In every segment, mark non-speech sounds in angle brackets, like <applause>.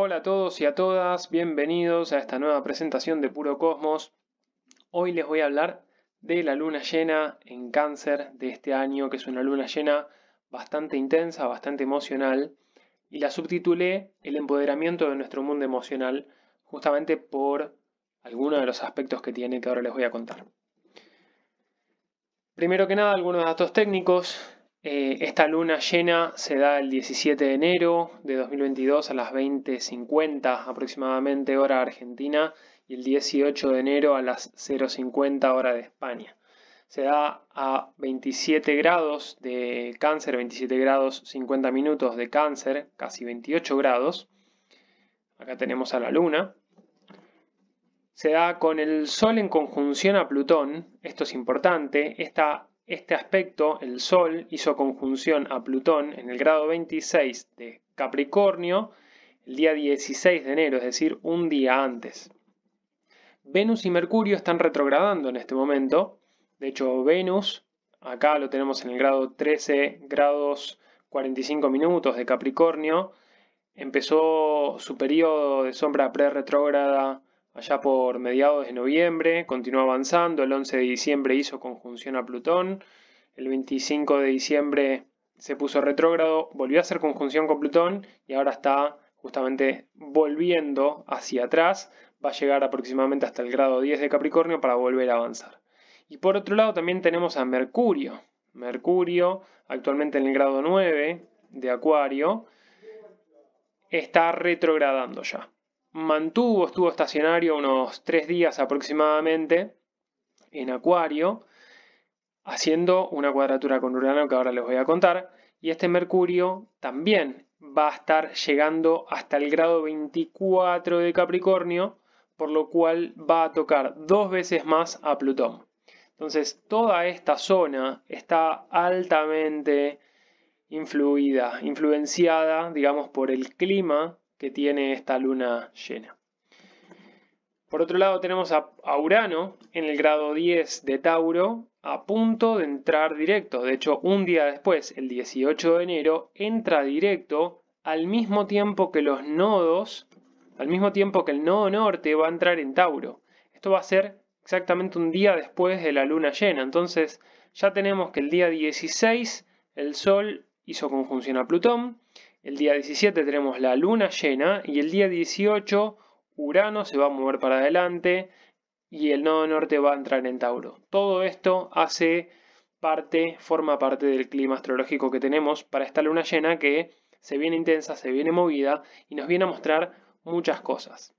Hola a todos y a todas, bienvenidos a esta nueva presentación de Puro Cosmos. Hoy les voy a hablar de la luna llena en cáncer de este año, que es una luna llena bastante intensa, bastante emocional, y la subtitulé El empoderamiento de nuestro mundo emocional, justamente por algunos de los aspectos que tiene que ahora les voy a contar. Primero que nada, algunos datos técnicos. Eh, esta luna llena se da el 17 de enero de 2022 a las 20.50 aproximadamente hora argentina y el 18 de enero a las 0.50 hora de España. Se da a 27 grados de cáncer, 27 grados 50 minutos de cáncer, casi 28 grados. Acá tenemos a la luna. Se da con el Sol en conjunción a Plutón, esto es importante, esta este aspecto, el Sol hizo conjunción a Plutón en el grado 26 de Capricornio el día 16 de enero, es decir, un día antes. Venus y Mercurio están retrogradando en este momento. De hecho, Venus, acá lo tenemos en el grado 13 grados 45 minutos de Capricornio, empezó su periodo de sombra pre-retrógrada allá por mediados de noviembre, continuó avanzando, el 11 de diciembre hizo conjunción a Plutón, el 25 de diciembre se puso retrógrado, volvió a hacer conjunción con Plutón y ahora está justamente volviendo hacia atrás, va a llegar aproximadamente hasta el grado 10 de Capricornio para volver a avanzar. Y por otro lado también tenemos a Mercurio. Mercurio, actualmente en el grado 9 de Acuario, está retrogradando ya mantuvo, estuvo estacionario unos tres días aproximadamente en Acuario, haciendo una cuadratura con Urano que ahora les voy a contar. Y este Mercurio también va a estar llegando hasta el grado 24 de Capricornio, por lo cual va a tocar dos veces más a Plutón. Entonces, toda esta zona está altamente influida, influenciada, digamos, por el clima que tiene esta luna llena. Por otro lado tenemos a, Urano en el grado 10 de Tauro a punto de entrar directo. De hecho, un día después, el 18 de enero, entra directo al mismo tiempo que los nodos, al mismo tiempo que el nodo norte va a entrar en Tauro. Esto va a ser exactamente un día después de la luna llena. Entonces ya tenemos que el día 16 el Sol hizo conjunción a Plutón el día 17 tenemos la luna llena y el día 18 Urano se va a mover para adelante y el nodo norte va a entrar en Tauro. Todo esto hace parte, forma parte del clima astrológico que tenemos para esta luna llena que se viene intensa, se viene movida y nos viene a mostrar muchas cosas.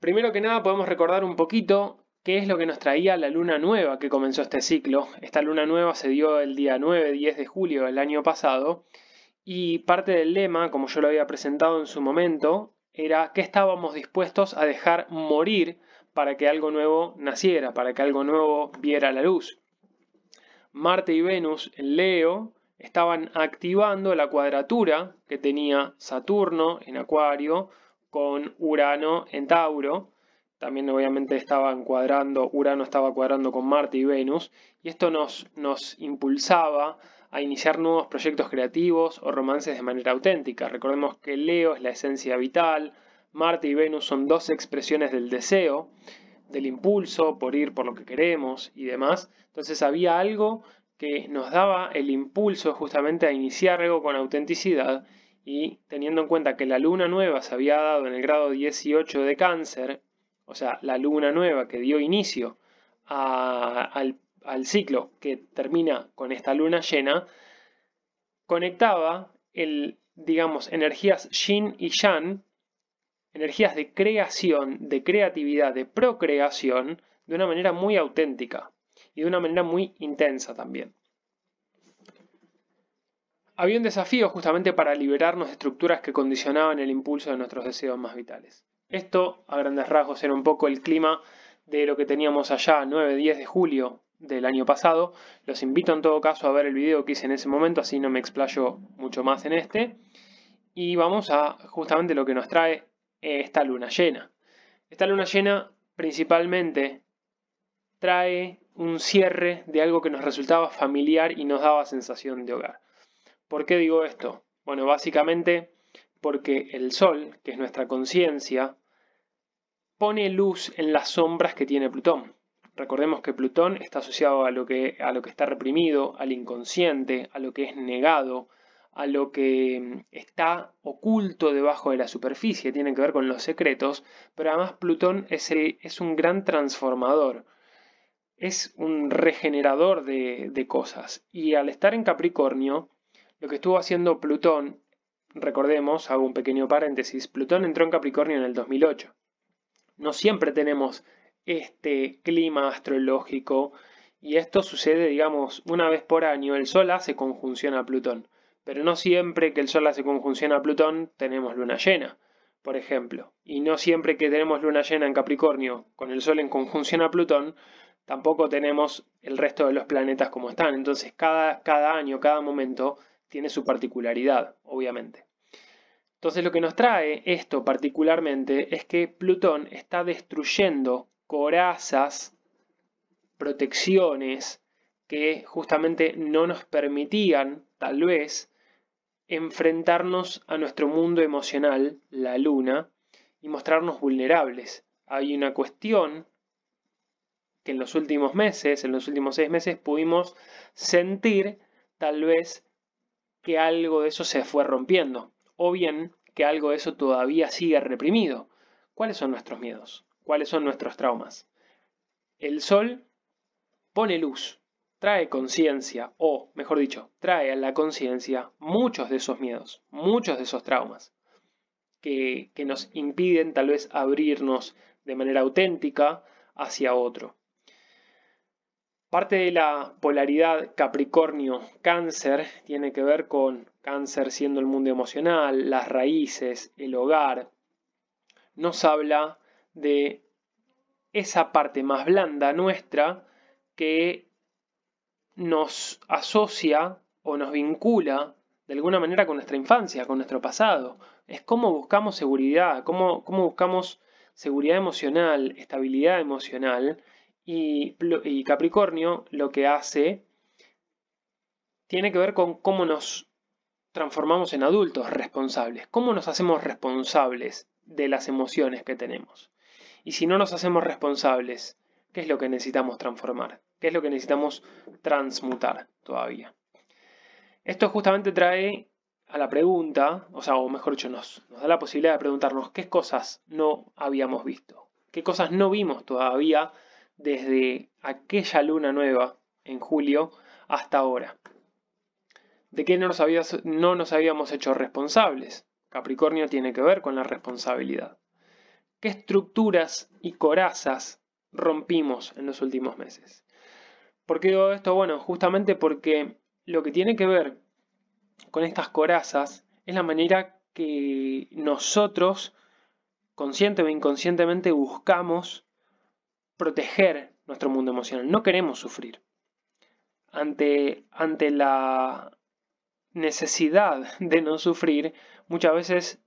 Primero que nada podemos recordar un poquito qué es lo que nos traía la luna nueva que comenzó este ciclo. Esta luna nueva se dio el día 9-10 de julio del año pasado y parte del lema, como yo lo había presentado en su momento, era que estábamos dispuestos a dejar morir para que algo nuevo naciera, para que algo nuevo viera la luz. Marte y Venus en Leo estaban activando la cuadratura que tenía Saturno en Acuario con Urano en Tauro. También obviamente estaban cuadrando, Urano estaba cuadrando con Marte y Venus, y esto nos, nos impulsaba a iniciar nuevos proyectos creativos o romances de manera auténtica. Recordemos que Leo es la esencia vital, Marte y Venus son dos expresiones del deseo, del impulso por ir por lo que queremos y demás. Entonces había algo que nos daba el impulso justamente a iniciar algo con autenticidad y teniendo en cuenta que la luna nueva se había dado en el grado 18 de cáncer, o sea, la luna nueva que dio inicio al al ciclo que termina con esta luna llena, conectaba el, digamos, energías yin y yang, energías de creación, de creatividad, de procreación, de una manera muy auténtica y de una manera muy intensa también. Había un desafío justamente para liberarnos de estructuras que condicionaban el impulso de nuestros deseos más vitales. Esto, a grandes rasgos, era un poco el clima de lo que teníamos allá 9-10 de julio del año pasado. Los invito en todo caso a ver el video que hice en ese momento, así no me explayo mucho más en este. Y vamos a justamente lo que nos trae esta luna llena. Esta luna llena principalmente trae un cierre de algo que nos resultaba familiar y nos daba sensación de hogar. ¿Por qué digo esto? Bueno, básicamente porque el Sol, que es nuestra conciencia, pone luz en las sombras que tiene Plutón. Recordemos que Plutón está asociado a lo que, a lo que está reprimido, al inconsciente, a lo que es negado, a lo que mm, está oculto debajo de la superficie, tiene que ver con los secretos, pero además Plutón es, es un gran transformador, es un regenerador de, de cosas. Y al estar en Capricornio, lo que estuvo haciendo Plutón, recordemos, hago un pequeño paréntesis, Plutón entró en Capricornio en el 2008. No siempre tenemos este clima astrológico y esto sucede, digamos, una vez por año. El Sol hace conjunción a Plutón, pero no siempre que el Sol hace conjunción a Plutón tenemos luna llena, por ejemplo. Y no siempre que tenemos luna llena en Capricornio con el Sol en conjunción a Plutón, tampoco tenemos el resto de los planetas como están. Entonces cada, cada año, cada momento tiene su particularidad, obviamente. Entonces lo que nos trae esto particularmente es que Plutón está destruyendo corazas, protecciones que justamente no nos permitían, tal vez, enfrentarnos a nuestro mundo emocional, la luna, y mostrarnos vulnerables. Hay una cuestión que en los últimos meses, en los últimos seis meses, pudimos sentir tal vez que algo de eso se fue rompiendo, o bien que algo de eso todavía sigue reprimido. ¿Cuáles son nuestros miedos? Cuáles son nuestros traumas. El sol pone luz, trae conciencia, o mejor dicho, trae a la conciencia muchos de esos miedos, muchos de esos traumas, que, que nos impiden tal vez abrirnos de manera auténtica hacia otro. Parte de la polaridad Capricornio-Cáncer tiene que ver con Cáncer siendo el mundo emocional, las raíces, el hogar. Nos habla de esa parte más blanda nuestra que nos asocia o nos vincula de alguna manera con nuestra infancia, con nuestro pasado. Es cómo buscamos seguridad, cómo, buscamos seguridad emocional, estabilidad emocional. Y, y Capricornio lo que hace tiene que ver con cómo nos transformamos en adultos responsables, cómo nos hacemos responsables de las emociones que tenemos. Y si no nos hacemos responsables, ¿qué es lo que necesitamos transformar? ¿Qué es lo que necesitamos transmutar todavía? Esto justamente trae a la pregunta, o sea, o mejor dicho, nos, nos da la posibilidad de preguntarnos qué cosas no habíamos visto, qué cosas no vimos todavía desde aquella luna nueva en julio hasta ahora. ¿De qué no no nos habíamos hecho responsables? Capricornio tiene que ver con la responsabilidad qué estructuras y corazas rompimos en los últimos meses. ¿Por qué digo esto? Bueno, justamente porque lo que tiene que ver con estas corazas es la manera que nosotros, consciente o inconscientemente, buscamos proteger nuestro mundo emocional. No queremos sufrir. Ante, ante la necesidad de no sufrir, muchas veces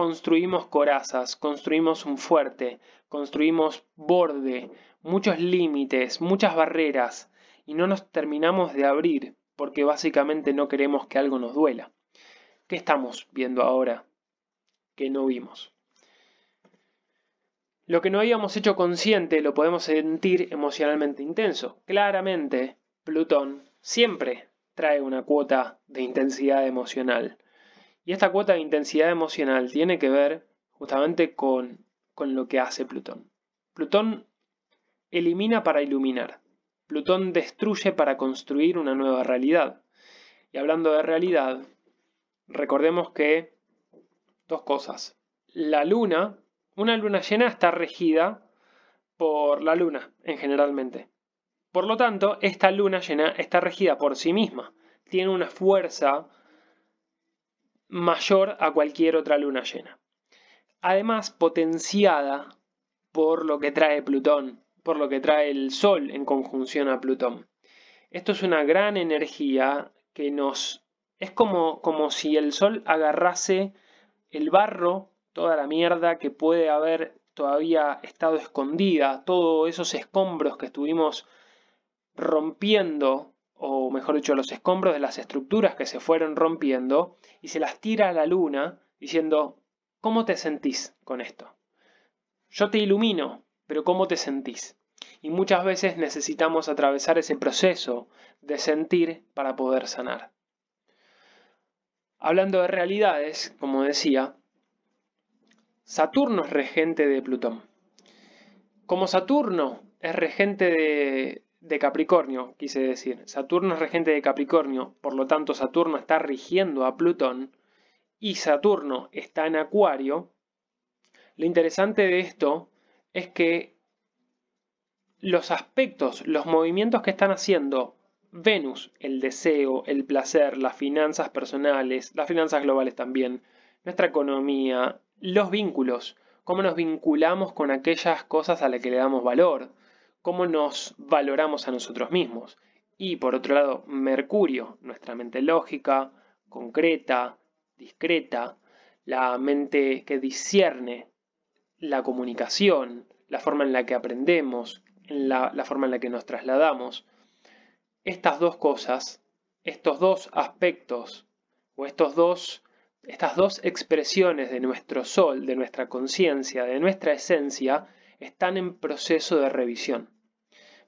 construimos corazas, construimos un fuerte, construimos borde, muchos límites, muchas barreras y no nos terminamos de abrir porque básicamente no queremos que algo nos duela. ¿Qué estamos viendo ahora que no vimos? Lo que no habíamos hecho consciente lo podemos sentir emocionalmente intenso. Claramente, Plutón siempre trae una cuota de intensidad emocional. Y esta cuota de intensidad emocional tiene que ver justamente con, con lo que hace Plutón. Plutón elimina para iluminar. Plutón destruye para construir una nueva realidad. Y hablando de realidad, recordemos que dos cosas. La luna, una luna llena está regida por la luna en generalmente. Por lo tanto, esta luna llena está regida por sí misma. Tiene una fuerza mayor a cualquier otra luna llena. Además, potenciada por lo que trae Plutón, por lo que trae el Sol en conjunción a Plutón. Esto es una gran energía que nos... Es como, como si el Sol agarrase el barro, toda la mierda que puede haber todavía estado escondida, todos esos escombros que estuvimos rompiendo o mejor dicho, los escombros de las estructuras que se fueron rompiendo y se las tira a la luna diciendo, ¿cómo te sentís con esto? Yo te ilumino, pero ¿cómo te sentís? Y muchas veces necesitamos atravesar ese proceso de sentir para poder sanar. Hablando de realidades, como decía, Saturno es regente de Plutón. Como Saturno es regente de, Capricornio, quise decir, Saturno es regente de Capricornio, por lo tanto Saturno está rigiendo a Plutón y Saturno está en Acuario, lo interesante de esto es que los aspectos, los movimientos que están haciendo Venus, el deseo, el placer, las finanzas personales, las finanzas globales también, nuestra economía, los vínculos, cómo nos vinculamos con aquellas cosas a las que le damos valor, cómo nos valoramos a nosotros mismos. Y por otro lado, Mercurio, nuestra mente lógica, concreta, discreta, la mente que discierne la comunicación, la forma en la que aprendemos, la, la forma en la que nos trasladamos. Estas dos cosas, estos dos aspectos o estos dos, estas dos expresiones de nuestro sol, de nuestra conciencia, de nuestra esencia, están en proceso de revisión.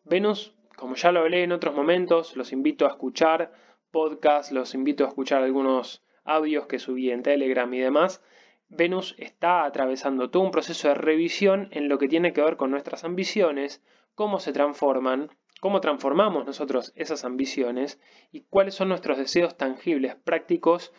Venus, como ya lo hablé en otros momentos, los invito a escuchar podcasts, los invito a escuchar algunos audios que subí en Telegram y demás, Venus está atravesando todo un proceso de revisión en lo que tiene que ver con nuestras ambiciones, cómo se transforman, cómo transformamos nosotros esas ambiciones y cuáles son nuestros deseos tangibles, prácticos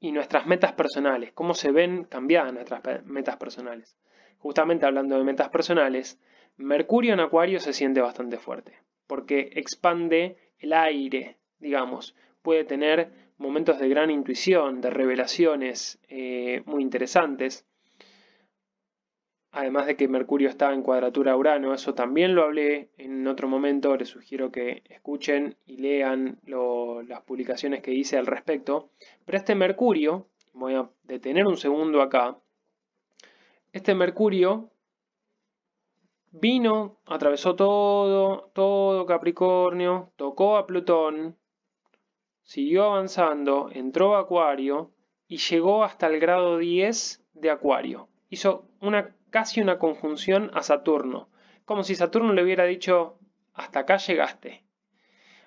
y nuestras metas personales, cómo se ven cambiadas nuestras metas personales. Justamente hablando de metas personales, Mercurio en Acuario se siente bastante fuerte, porque expande el aire, digamos, puede tener momentos de gran intuición, de revelaciones eh, muy interesantes. Además de que Mercurio está en cuadratura a Urano, eso también lo hablé en otro momento, les sugiero que escuchen y lean las publicaciones que hice al respecto. Pero este Mercurio, voy a detener un segundo acá, este Mercurio vino, atravesó todo, todo Capricornio, tocó a Plutón, Siguió avanzando, entró a Acuario y llegó hasta el grado 10 de Acuario. Hizo una, casi una conjunción a Saturno, como si Saturno le hubiera dicho, hasta acá llegaste.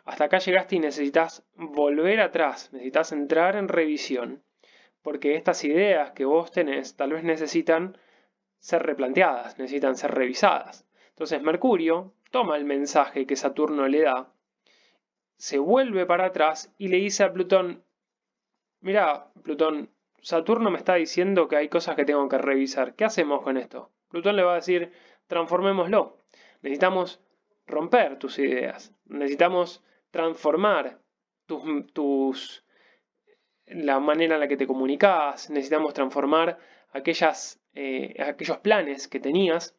Hasta acá llegaste y necesitas volver atrás, necesitas entrar en revisión, porque estas ideas que vos tenés tal vez necesitan ser replanteadas, necesitan ser revisadas. Entonces Mercurio toma el mensaje que Saturno le da se vuelve para atrás y le dice a Plutón, mira, Plutón, Saturno me está diciendo que hay cosas que tengo que revisar. ¿Qué hacemos con esto? Plutón le va a decir, transformémoslo. Necesitamos romper tus ideas. Necesitamos transformar tus, la manera en la que te comunicas. Necesitamos transformar aquellas, eh, aquellos planes que tenías.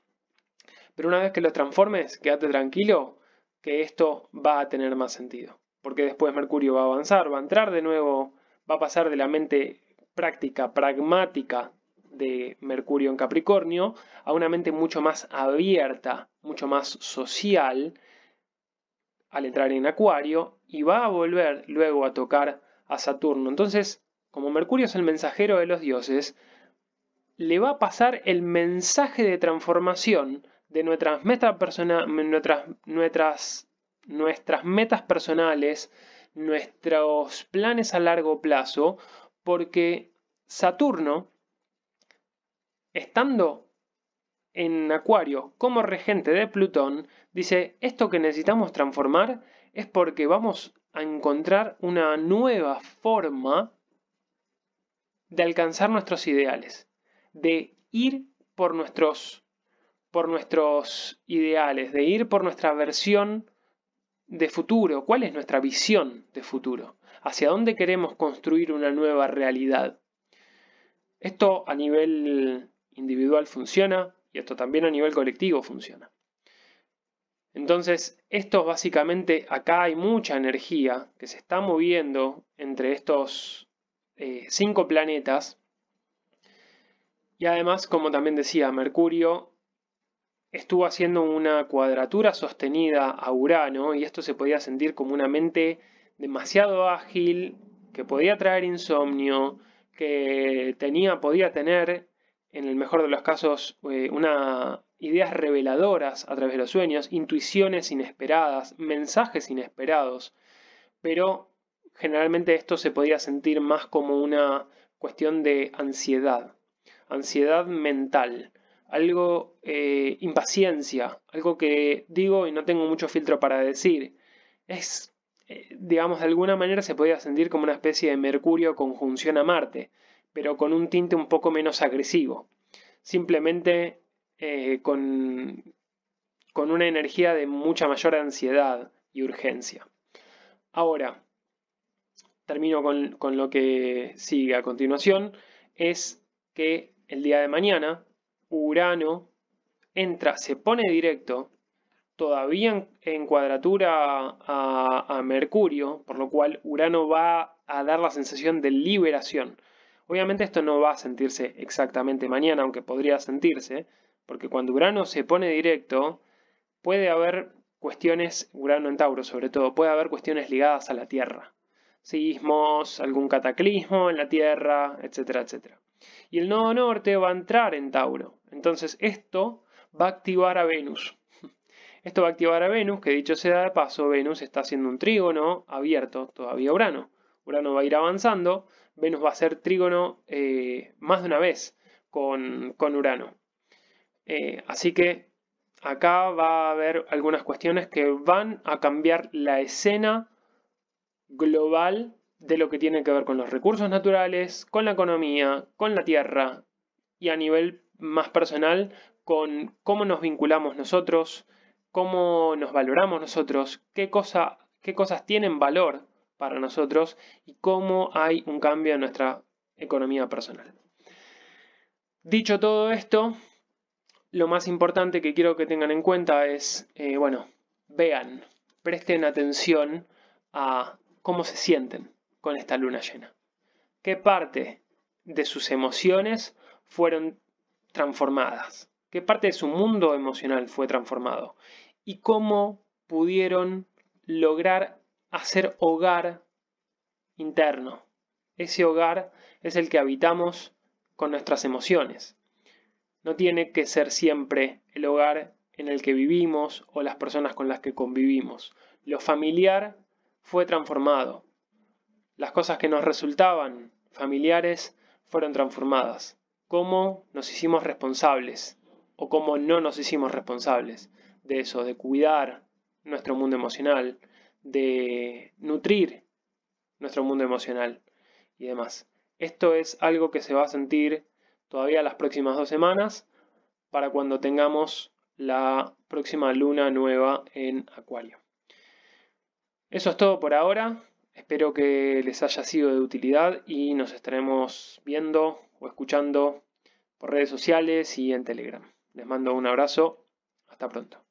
Pero una vez que los transformes, quédate tranquilo, que esto va a tener más sentido. Porque después Mercurio va a avanzar, va a entrar de nuevo, va a pasar de la mente práctica, pragmática de Mercurio en Capricornio a una mente mucho más abierta, mucho más social al entrar en Acuario y va a volver luego a tocar a Saturno. Entonces, como Mercurio es el mensajero de los dioses, le va a pasar el mensaje de transformación de nuestras metas, personales, nuestros planes a largo plazo, porque Saturno, estando en Acuario como regente de Plutón, dice, esto que necesitamos transformar es porque vamos a encontrar una nueva forma de alcanzar nuestros ideales, de ir por nuestros por nuestros ideales, de ir por nuestra versión de futuro. ¿Cuál es nuestra visión de futuro? ¿Hacia dónde queremos construir una nueva realidad? Esto a nivel individual funciona y esto también a nivel colectivo funciona. Entonces, esto básicamente, acá hay mucha energía que se está moviendo entre estos eh, cinco planetas. Y además, como también decía, Mercurio estuvo haciendo una cuadratura sostenida a Urano y esto se podía sentir como una mente demasiado ágil, que podía traer insomnio, que tenía, podía tener, en el mejor de los casos, eh, una, ideas reveladoras a través de los sueños, intuiciones inesperadas, mensajes inesperados, pero generalmente esto se podía sentir más como una cuestión de ansiedad, ansiedad mental, algo, eh, impaciencia, algo que digo y no tengo mucho filtro para decir. Es, eh, digamos, de alguna manera se podía sentir como una especie de Mercurio conjunción a Marte, pero con un tinte un poco menos agresivo. Simplemente eh, con, con una energía de mucha mayor ansiedad y urgencia. Ahora, termino con, con, lo que sigue a continuación, es que el día de mañana Urano entra, se pone directo, todavía en, cuadratura a, Mercurio, por lo cual Urano va a dar la sensación de liberación. Obviamente esto no va a sentirse exactamente mañana, aunque podría sentirse, porque cuando Urano se pone directo, puede haber cuestiones, Urano en Tauro sobre todo, puede haber cuestiones ligadas a la Tierra. Sismos, algún cataclismo en la Tierra, etcétera, etcétera. Y el nodo norte va a entrar en Tauro. Entonces esto va a activar a Venus. <laughs> Esto va a activar a Venus, que dicho sea de paso, Venus está haciendo un trígono abierto todavía Urano. Urano va a ir avanzando, Venus va a hacer trígono eh, más de una vez con, Urano. Eh, así que acá va a haber algunas cuestiones que van a cambiar la escena global de lo que tiene que ver con los recursos naturales, con la economía, con la tierra y a nivel más personal con cómo nos vinculamos nosotros, cómo nos valoramos nosotros, qué, qué cosas tienen valor para nosotros y cómo hay un cambio en nuestra economía personal. Dicho todo esto, lo más importante que quiero que tengan en cuenta es, eh, bueno, vean, presten atención a cómo se sienten con esta luna llena. ¿Qué parte de sus emociones fueron transformadas? ¿Qué parte de su mundo emocional fue transformado? ¿Y cómo pudieron lograr hacer hogar interno? Ese hogar es el que habitamos con nuestras emociones. No tiene que ser siempre el hogar en el que vivimos o las personas con las que convivimos. Lo familiar fue transformado. Las cosas que nos resultaban familiares fueron transformadas. ¿Cómo nos hicimos responsables o cómo no nos hicimos responsables de eso, de cuidar nuestro mundo emocional, de nutrir nuestro mundo emocional y demás? Esto es algo que se va a sentir todavía las próximas dos semanas para cuando tengamos la próxima luna nueva en Acuario. Eso es todo por ahora. Espero que les haya sido de utilidad y nos estaremos viendo o escuchando por redes sociales y en Telegram. Les mando un abrazo. Hasta pronto.